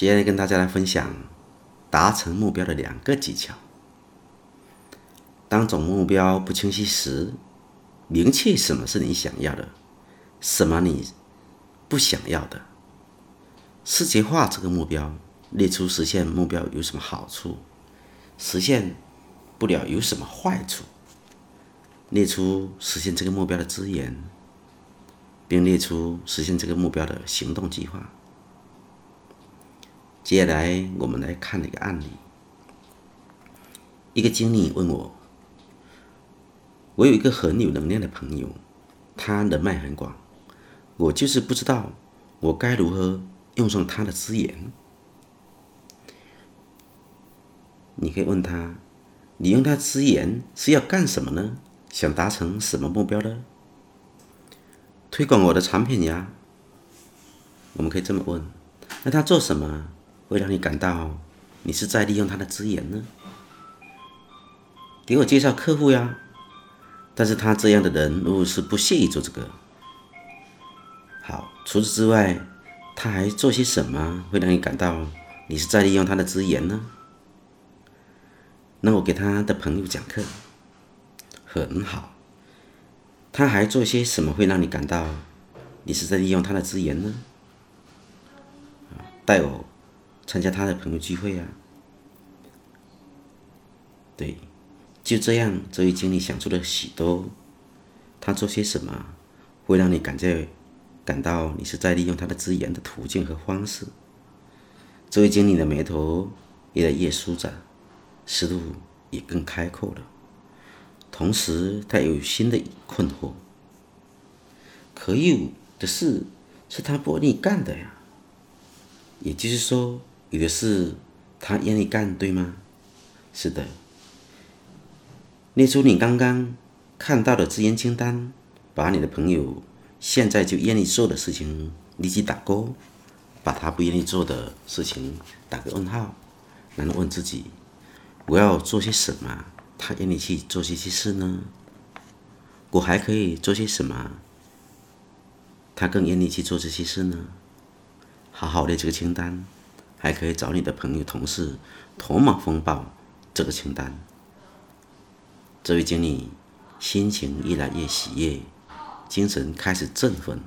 接下来跟大家来分享达成目标的两个技巧。当总目标不清晰时，明确什么是你想要的，什么你不想要的，视觉化这个目标，列出实现目标有什么好处，实现不了有什么坏处，列出实现这个目标的资源，并列出实现这个目标的行动计划。接下来我们来看一个案例，一个经理问我。我有一个很有能量的朋友，他人脉很广，我就是不知道我该如何用上他的资源。你可以问他，你用他资源是要干什么呢？想达成什么目标呢？推广我的产品呀。我们可以这么问。那他做什么会让你感到你是在利用他的资源呢？给我介绍客户呀。但是他这样的人，如果是不屑于做这个，好，除此之外，他还做些什么会让你感到你是在利用他的资源呢？那我给他的朋友讲课，很好。他还做些什么会让你感到你是在利用他的资源呢？带我参加他的朋友聚会啊，对。就这样，这位经理想出了许多，他做些什么会让你感觉感到你是在利用他的资源的途径和方式。这位经理的眉头越来越舒展，思路也更开阔了。同时，他有新的困惑。可有的事是他不愿意干的呀。也就是说，有的事他愿意干，对吗？是的。列出你刚刚看到的资源清单，把你的朋友现在就愿意做的事情立即打勾，把他不愿意做的事情打个问号，然后问自己：我要做些什么？他愿意去做这些事呢？我还可以做些什么？他更愿意去做这些事呢？好好列这个清单，还可以找你的朋友、同事，头马风暴这个清单。这位经理心情越来越喜悦，精神开始振奋。